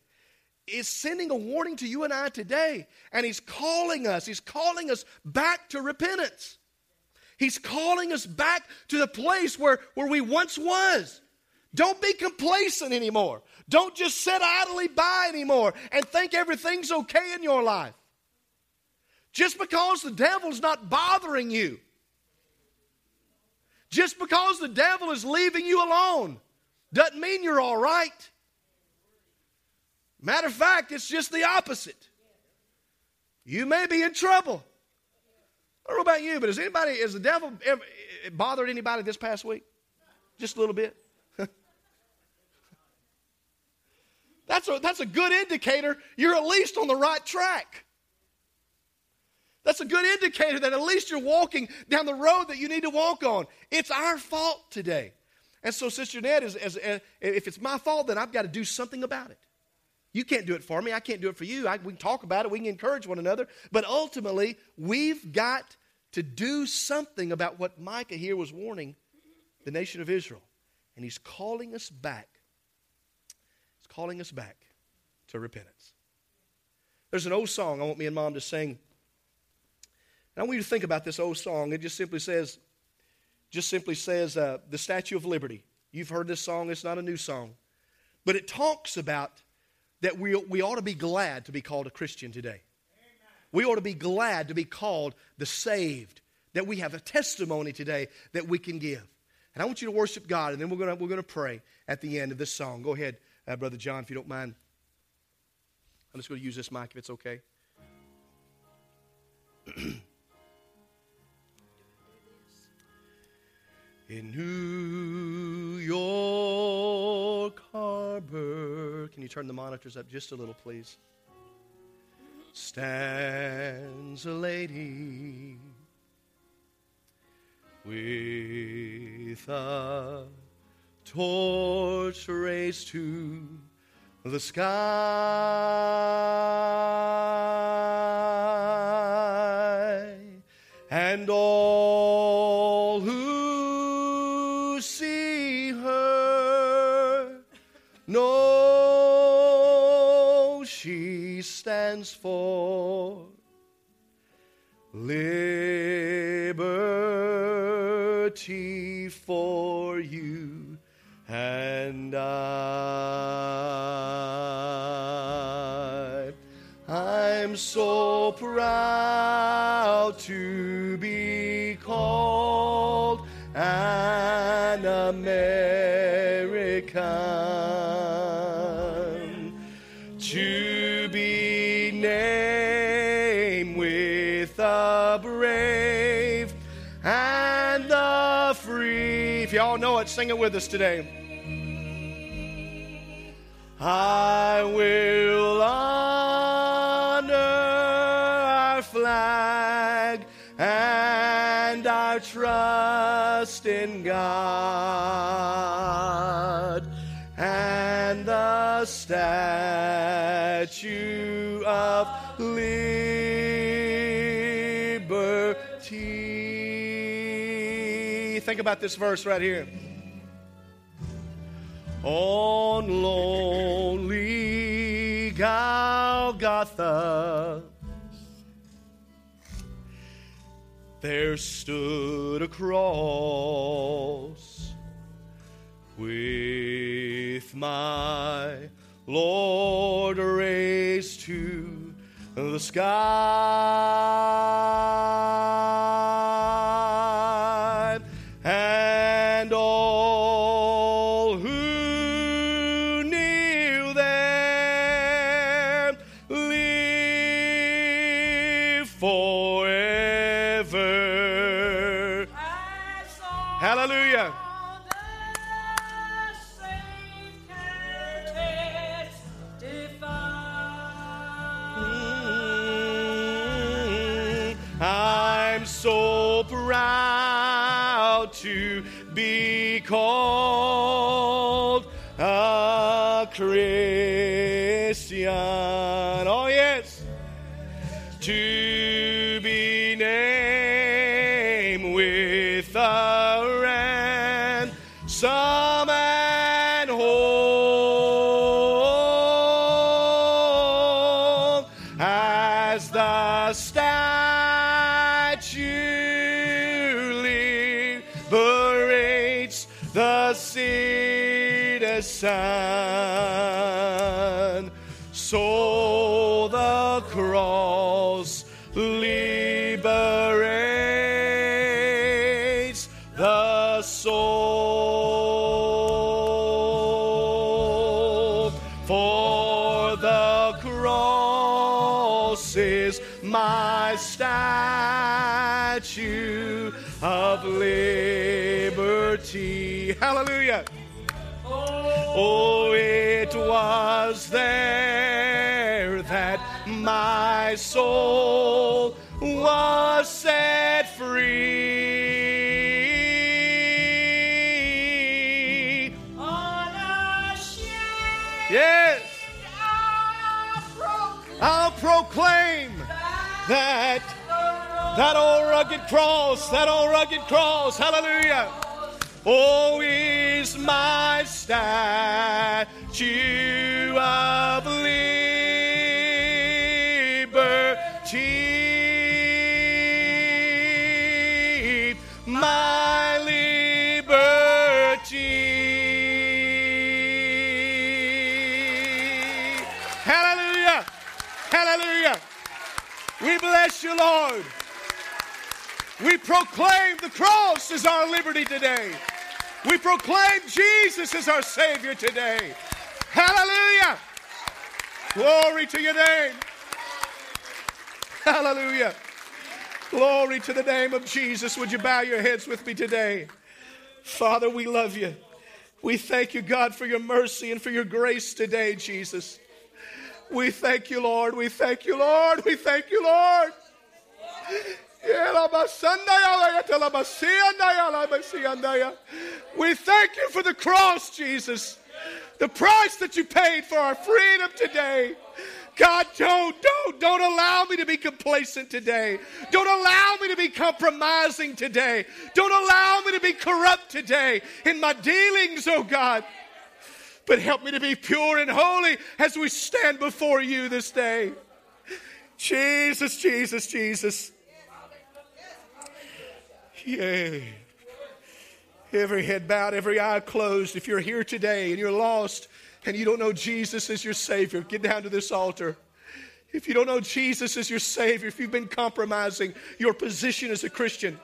is sending a warning to you and I today. And He's calling us, He's calling us back to repentance. He's calling us back to the place where, where we once was. Don't be complacent anymore. Don't just sit idly by anymore and think everything's okay in your life. Just because the devil's not bothering you, just because the devil is leaving you alone, doesn't mean you're all right. Matter of fact, it's just the opposite. You may be in trouble. I don't know about you, but has anybody, has the devil ever eh, bothered anybody this past week? Just a little bit? that's, a, that's a good indicator you're at least on the right track. That's a good indicator that at least you're walking down the road that you need to walk on. It's our fault today. And so, Sister Ned, is, is, eh, if it's my fault, then I've got to do something about it. You can't do it for me. I can't do it for you. I, we can talk about it. We can encourage one another. But ultimately, we've got to do something about what Micah here was warning the nation of Israel. And he's calling us back. He's calling us back to repentance. There's an old song I want me and mom to sing. And I want you to think about this old song. It just simply says, just simply says, uh, the Statue of Liberty. You've heard this song. It's not a new song. But it talks about that we, we ought to be glad to be called a Christian today. We ought to be glad to be called the saved, that we have a testimony today that we can give. And I want you to worship God, and then we're going we're gonna pray at the end of this song. Go ahead, uh, Brother John, if you don't mind. I'm just going to use this mic if it's okay. In New York. Can you turn the monitors up just a little, please? Stands a lady with a torch raised to the sky, and all for liberty for you and I. I'm so proud sing it with us today. I will honor our flag and our trust in God and the statue of liberty. Think about this verse right here. On lonely Golgotha, there stood a cross with my Lord raised to the sky, Hallelujah. Oh, it was there that my soul was set free. Yes, I'll proclaim that that old rugged cross, that old rugged cross. Hallelujah. Oh, is my statue of liberty, my liberty. Hallelujah! Hallelujah! We bless you, Lord. We proclaim the cross is our liberty today. We proclaim Jesus is our Savior today. Hallelujah. Glory to your name. Hallelujah. Glory to the name of Jesus. Would you bow your heads with me today? Father, we love you. We thank you, God, for your mercy and for your grace today, Jesus. We thank you, Lord. We thank you, Lord. We thank you, Lord. We thank you for the cross, Jesus. The price that you paid for our freedom today. God, don't, don't, don't allow me to be complacent today. Don't allow me to be compromising today. Don't allow me to be corrupt today in my dealings, oh God. But help me to be pure and holy as we stand before you this day. Jesus, Jesus, Jesus. Yay. Every head bowed, every eye closed. If you're here today and you're lost and you don't know Jesus as your Savior, get down to this altar. If you don't know Jesus as your Savior, if you've been compromising your position as a Christian,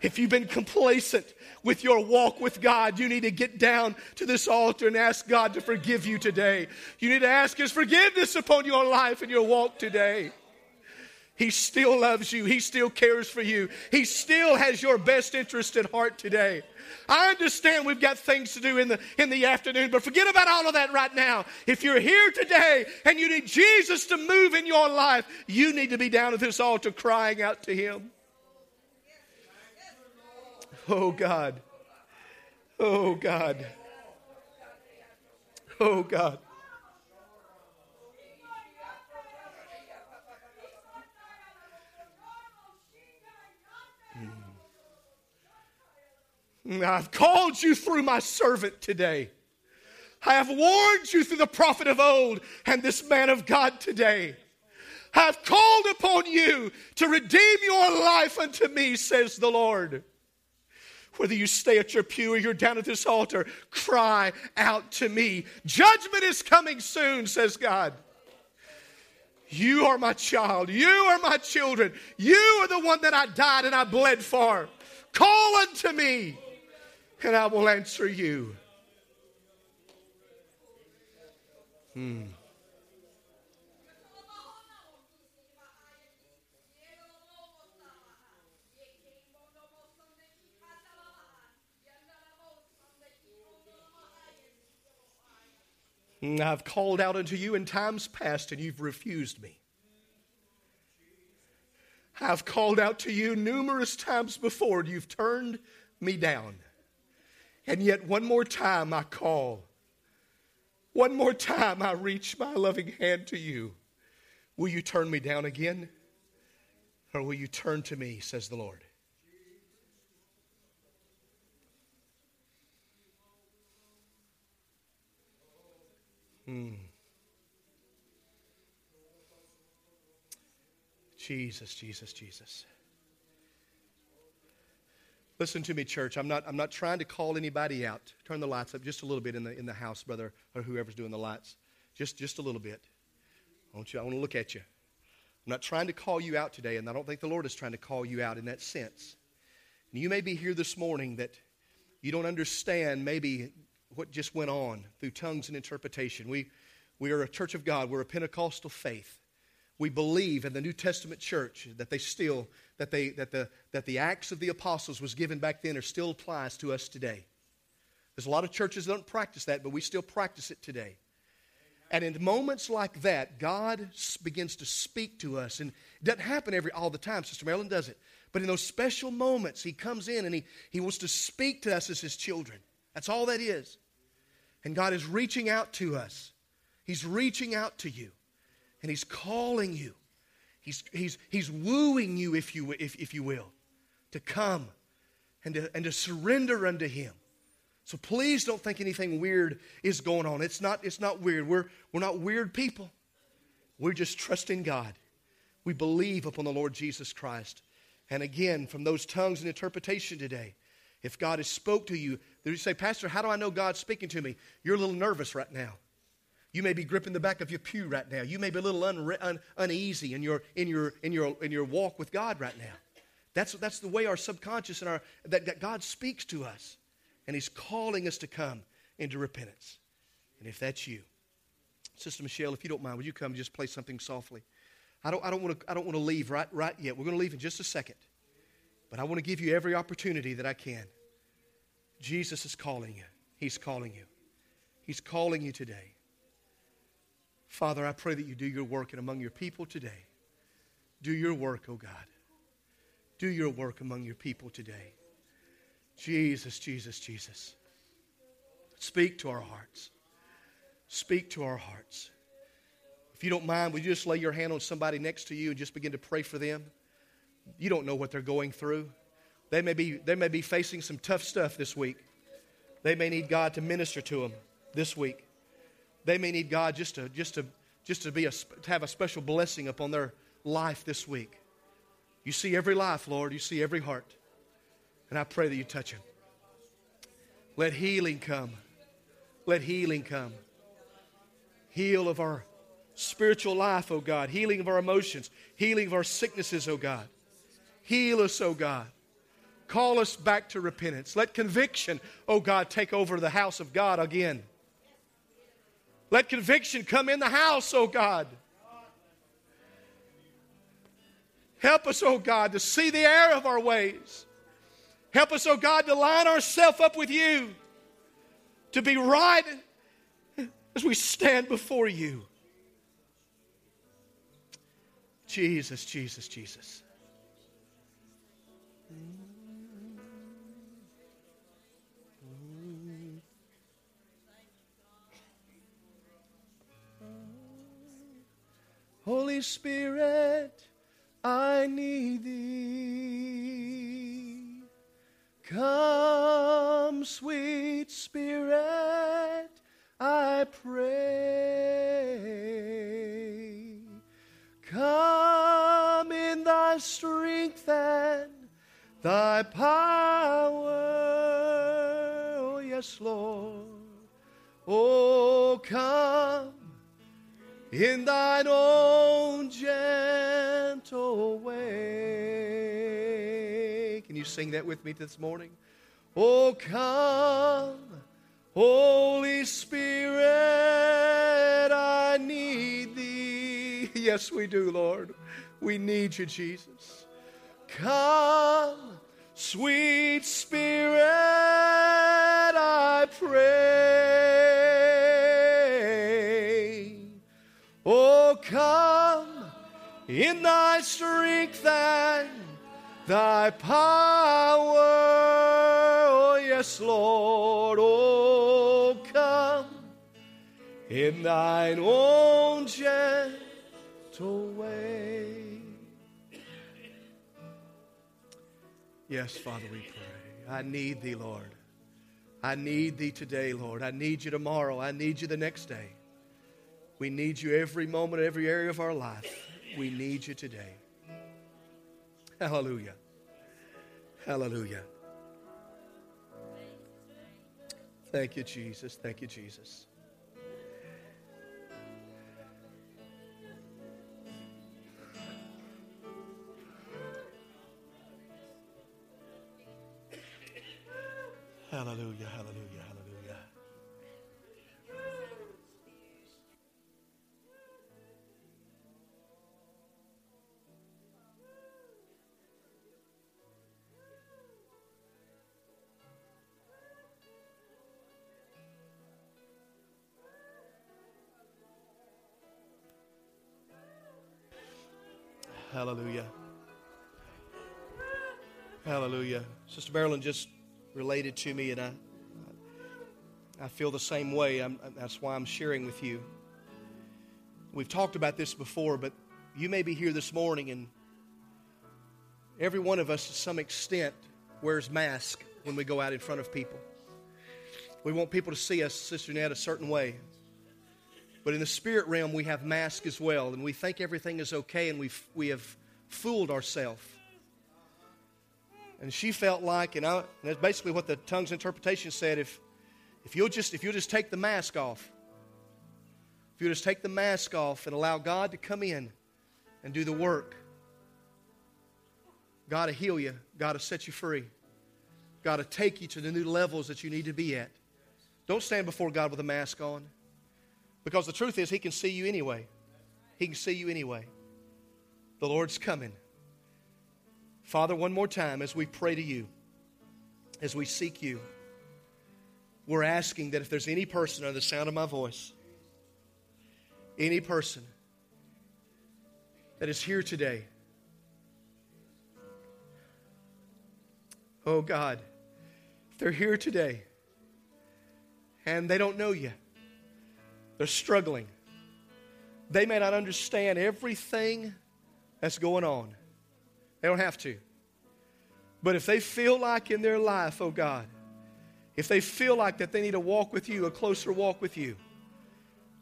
If you've been complacent with your walk with God, you need to get down to this altar and ask God to forgive you today. You need to ask His forgiveness upon your life and your walk today. He still loves you. He still cares for you. He still has your best interest at heart today. I understand we've got things to do in the, in the afternoon, but forget about all of that right now. If you're here today and you need Jesus to move in your life, you need to be down at this altar crying out to Him. Oh God. Oh God. Oh God. Mm, I've called you through my servant today. I have warned you through the prophet of old and this man of God today. I have called upon you to redeem your life unto me, says the Lord. Whether you stay at your pew or you're down at this altar, cry out to me. Judgment is coming soon, says God. You are my child. You are my children. You are the one that I died and I bled for. Call unto me and I will answer you. Hmm. I've called out unto you in times past, and you've refused me. I've called out to you numerous times before, and you've turned me down. And yet, one more time I call. One more time I reach my loving hand to you. Will you turn me down again? Or will you turn to me, says the Lord? Hmm. Jesus, Jesus, Jesus. Listen to me, church. I'm not, I'm not trying to call anybody out. Turn the lights up just a little bit in the, in the house, brother, or whoever's doing the lights. Just, just a little bit. I want, you, I want to look at you. I'm not trying to call you out today, and I don't think the Lord is trying to call you out in that sense. And you may be here this morning that you don't understand maybe what just went on through tongues and interpretation. We, we are a church of God, we're a Pentecostal faith. We believe in the New Testament church that they still that, they, that, the, that the Acts of the Apostles was given back then or still applies to us today. There's a lot of churches that don't practice that, but we still practice it today. And in moments like that, God begins to speak to us. And it doesn't happen every all the time. Sister Marilyn does it. But in those special moments, He comes in and He, he wants to speak to us as His children. That's all that is. And God is reaching out to us. He's reaching out to you. And He's calling you. He's, he's, he's wooing you, if you, if, if you will, to come and to, and to surrender unto Him. So please don't think anything weird is going on. It's not, it's not weird. We're, we're not weird people. We're just trusting God. We believe upon the Lord Jesus Christ. And again, from those tongues and interpretation today, if God has spoke to you, you say, Pastor, how do I know God's speaking to me? You're a little nervous right now. You may be gripping the back of your pew right now. You may be a little unre- un- uneasy in your, in, your, in, your, in your walk with God right now. That's, that's the way our subconscious and our, that, that God speaks to us. And He's calling us to come into repentance. And if that's you, Sister Michelle, if you don't mind, would you come and just play something softly? I don't, I don't want to I don't want to leave right, right yet. We're going to leave in just a second. But I want to give you every opportunity that I can. Jesus is calling you. He's calling you. He's calling you today. Father, I pray that you do your work and among your people today. Do your work, oh God. Do your work among your people today. Jesus, Jesus, Jesus. Speak to our hearts. Speak to our hearts. If you don't mind, would you just lay your hand on somebody next to you and just begin to pray for them? You don't know what they're going through. They may be, they may be facing some tough stuff this week. They may need God to minister to them this week. They may need God just to, just to, just to, be a, to have a special blessing upon their life this week. You see every life, Lord. You see every heart. And I pray that you touch them. Let healing come. Let healing come. Heal of our spiritual life, oh God. Healing of our emotions. Healing of our sicknesses, oh God. Heal us, oh God. call us back to repentance. Let conviction, oh God, take over the house of God again. Let conviction come in the house, oh God. Help us, oh God, to see the error of our ways. Help us, oh God, to line ourselves up with you, to be right as we stand before you. Jesus, Jesus, Jesus. Holy Spirit, I need thee. Come, sweet Spirit, I pray. Come in thy strength and thy power. Oh, yes, Lord. Oh, come in thine own gentle way. Can you sing that with me this morning? Oh, come, Holy Spirit, I need thee. Yes, we do, Lord. We need you, Jesus. Come, sweet Spirit, I pray. In thy strength and thy power. Oh, yes, Lord. Oh, come in thine own gentle way. Yes, Father, we pray. I need thee, Lord. I need thee today, Lord. I need you tomorrow. I need you the next day. We need you every moment, every area of our life. We need you today. Hallelujah. Hallelujah. Thank you, Jesus. Thank you, Jesus. Hallelujah, hallelujah, Hallelujah. Hallelujah. Sister Marilyn just related to me, and I, I feel the same way. I'm, that's why I'm sharing with you. We've talked about this before, but you may be here this morning, and every one of us, to some extent, wears mask when we go out in front of people. We want people to see us, Sister Ned, a certain way. But in the spirit realm, we have mask as well, and we think everything is okay, and we've, we have fooled ourselves. And she felt like, and, I, and that's basically what the tongue's interpretation said if, if, you'll just, if you'll just take the mask off, if you'll just take the mask off and allow God to come in and do the work, God to heal you, God to set you free, God to take you to the new levels that you need to be at. Don't stand before God with a mask on. Because the truth is, He can see you anyway. He can see you anyway. The Lord's coming. Father, one more time as we pray to you, as we seek you, we're asking that if there's any person under the sound of my voice, any person that is here today, oh God, if they're here today and they don't know you, they're struggling, they may not understand everything that's going on. They don't have to. But if they feel like in their life, oh God, if they feel like that they need to walk with you, a closer walk with you,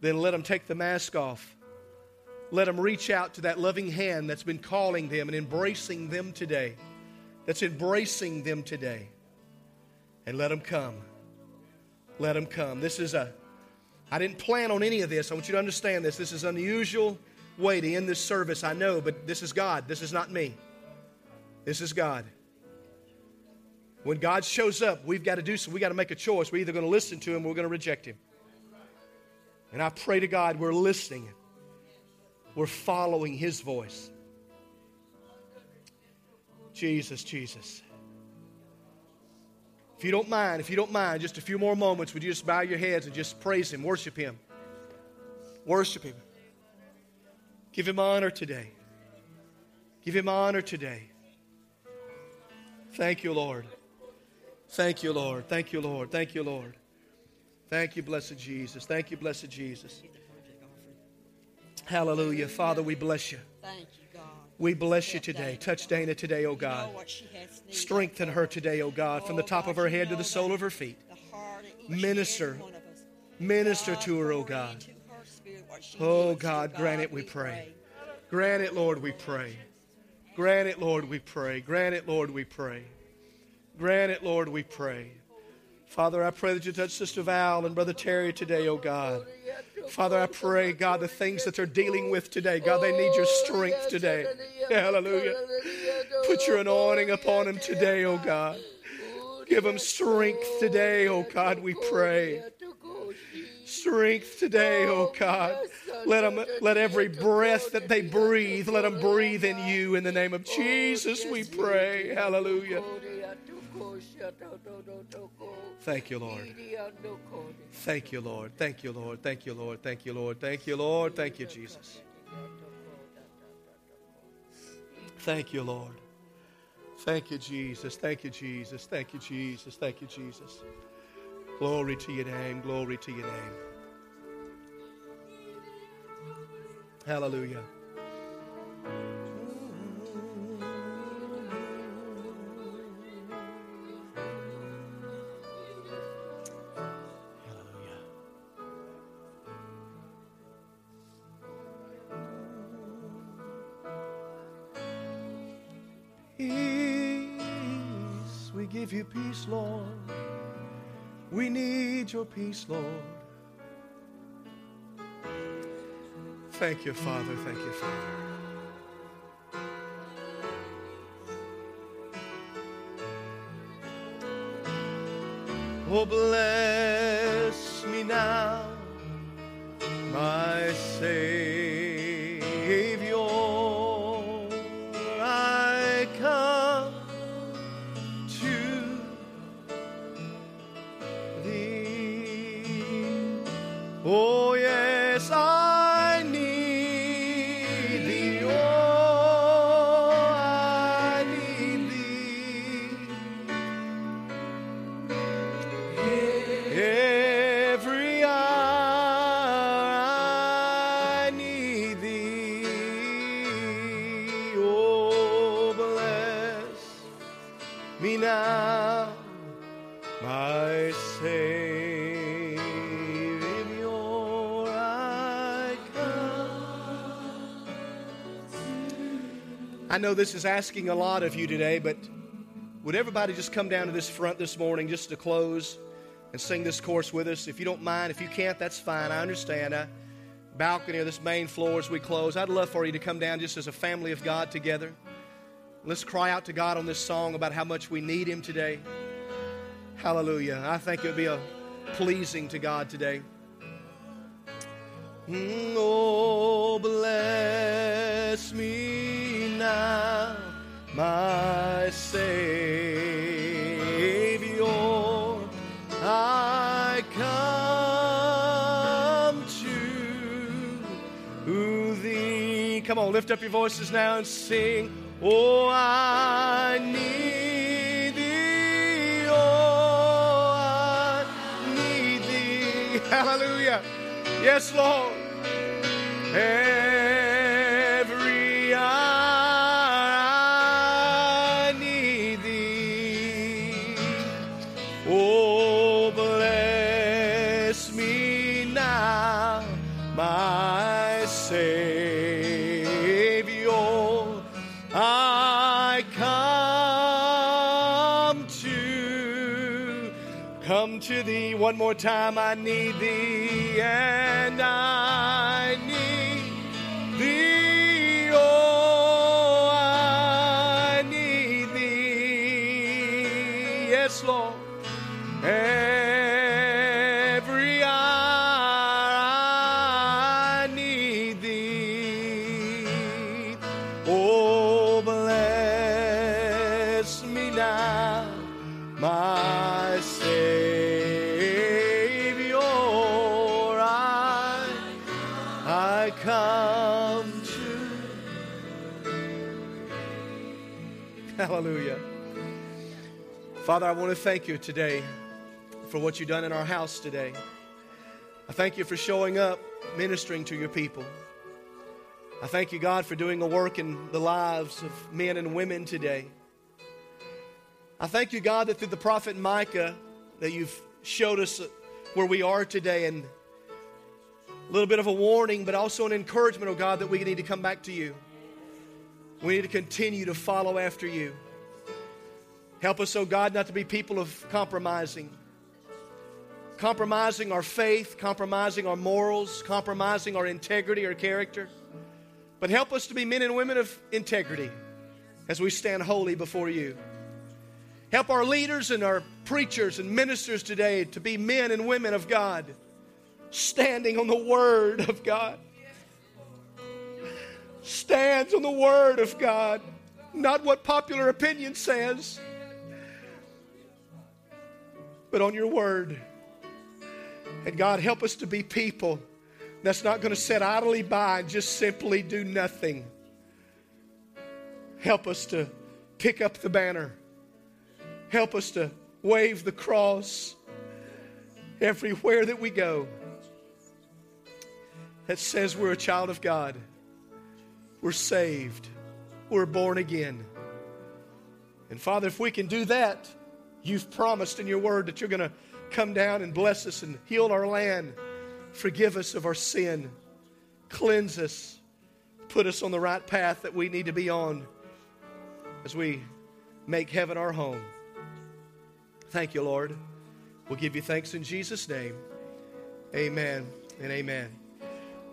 then let them take the mask off. Let them reach out to that loving hand that's been calling them and embracing them today, that's embracing them today. And let them come. Let them come. This is a, I didn't plan on any of this. I want you to understand this. This is an unusual way to end this service, I know, but this is God. This is not me. This is God. When God shows up, we've got to do so. We've got to make a choice. We're either going to listen to him or we're going to reject him. And I pray to God we're listening. We're following his voice. Jesus, Jesus. If you don't mind, if you don't mind, just a few more moments, would you just bow your heads and just praise him, worship him? Worship him. Give him honor today. Give him honor today. Thank you, Lord. Thank you, Lord. Thank you, Lord. Thank you, Lord. Thank you, blessed Jesus. Thank you, blessed Jesus. Hallelujah. Father, we bless you. Thank you. We bless you today. Touch Dana today, oh God. Strengthen her today, oh God, from the top of her head to the sole of her feet. Minister. Minister to her, oh God. Oh God, grant it, we pray. Grant it, Lord, we pray. Grant it, Lord, we pray. Grant it, Lord, we pray. Grant it, Lord, we pray. Father, I pray that you touch Sister Val and Brother Terry today, oh God. Father, I pray, God, the things that they're dealing with today, God, they need your strength today. Hallelujah. Put your anointing upon them today, oh God. Give them strength today, oh God, we pray. Strength today, oh God. Let them, let every breath that they breathe, let them breathe in you in the name of Jesus, we pray. Hallelujah. Thank you, Lord. Thank you, Lord. Thank you, Lord. Thank you, Lord. Thank you, Lord. Thank you, Lord. Thank you, Jesus. Thank you, Lord. Thank you, Jesus. Thank you, Jesus. Thank you, Jesus. Thank you, Jesus. Glory to your name. Glory to your name. Hallelujah. Peace, Lord. We need your peace, Lord. Thank you, Father. Thank you, Father. Oh, bless me now, know this is asking a lot of you today, but would everybody just come down to this front this morning just to close and sing this chorus with us? If you don't mind, if you can't, that's fine. I understand. I, balcony or this main floor as we close, I'd love for you to come down just as a family of God together. Let's cry out to God on this song about how much we need Him today. Hallelujah. I think it would be a pleasing to God today. Mm, oh, bless me now, my Savior. I come to thee. Come on, lift up your voices now and sing. Oh, I need thee. Oh, I need thee. Hallelujah. Yes, Lord. Hey. One more time. I need thee, Hallelujah. Father, I want to thank you today for what you've done in our house today. I thank you for showing up, ministering to your people. I thank you, God, for doing a work in the lives of men and women today. I thank you, God, that through the prophet Micah, that you've showed us where we are today and a little bit of a warning, but also an encouragement, oh God, that we need to come back to you. We need to continue to follow after you. Help us, oh God, not to be people of compromising. Compromising our faith, compromising our morals, compromising our integrity or character. But help us to be men and women of integrity as we stand holy before you. Help our leaders and our preachers and ministers today to be men and women of God, standing on the Word of God. Stands on the Word of God, not what popular opinion says, but on your Word. And God, help us to be people that's not going to sit idly by and just simply do nothing. Help us to pick up the banner Help us to wave the cross everywhere that we go that says we're a child of God. We're saved. We're born again. And Father, if we can do that, you've promised in your word that you're going to come down and bless us and heal our land, forgive us of our sin, cleanse us, put us on the right path that we need to be on as we make heaven our home. Thank you, Lord. We'll give you thanks in Jesus' name. Amen and amen.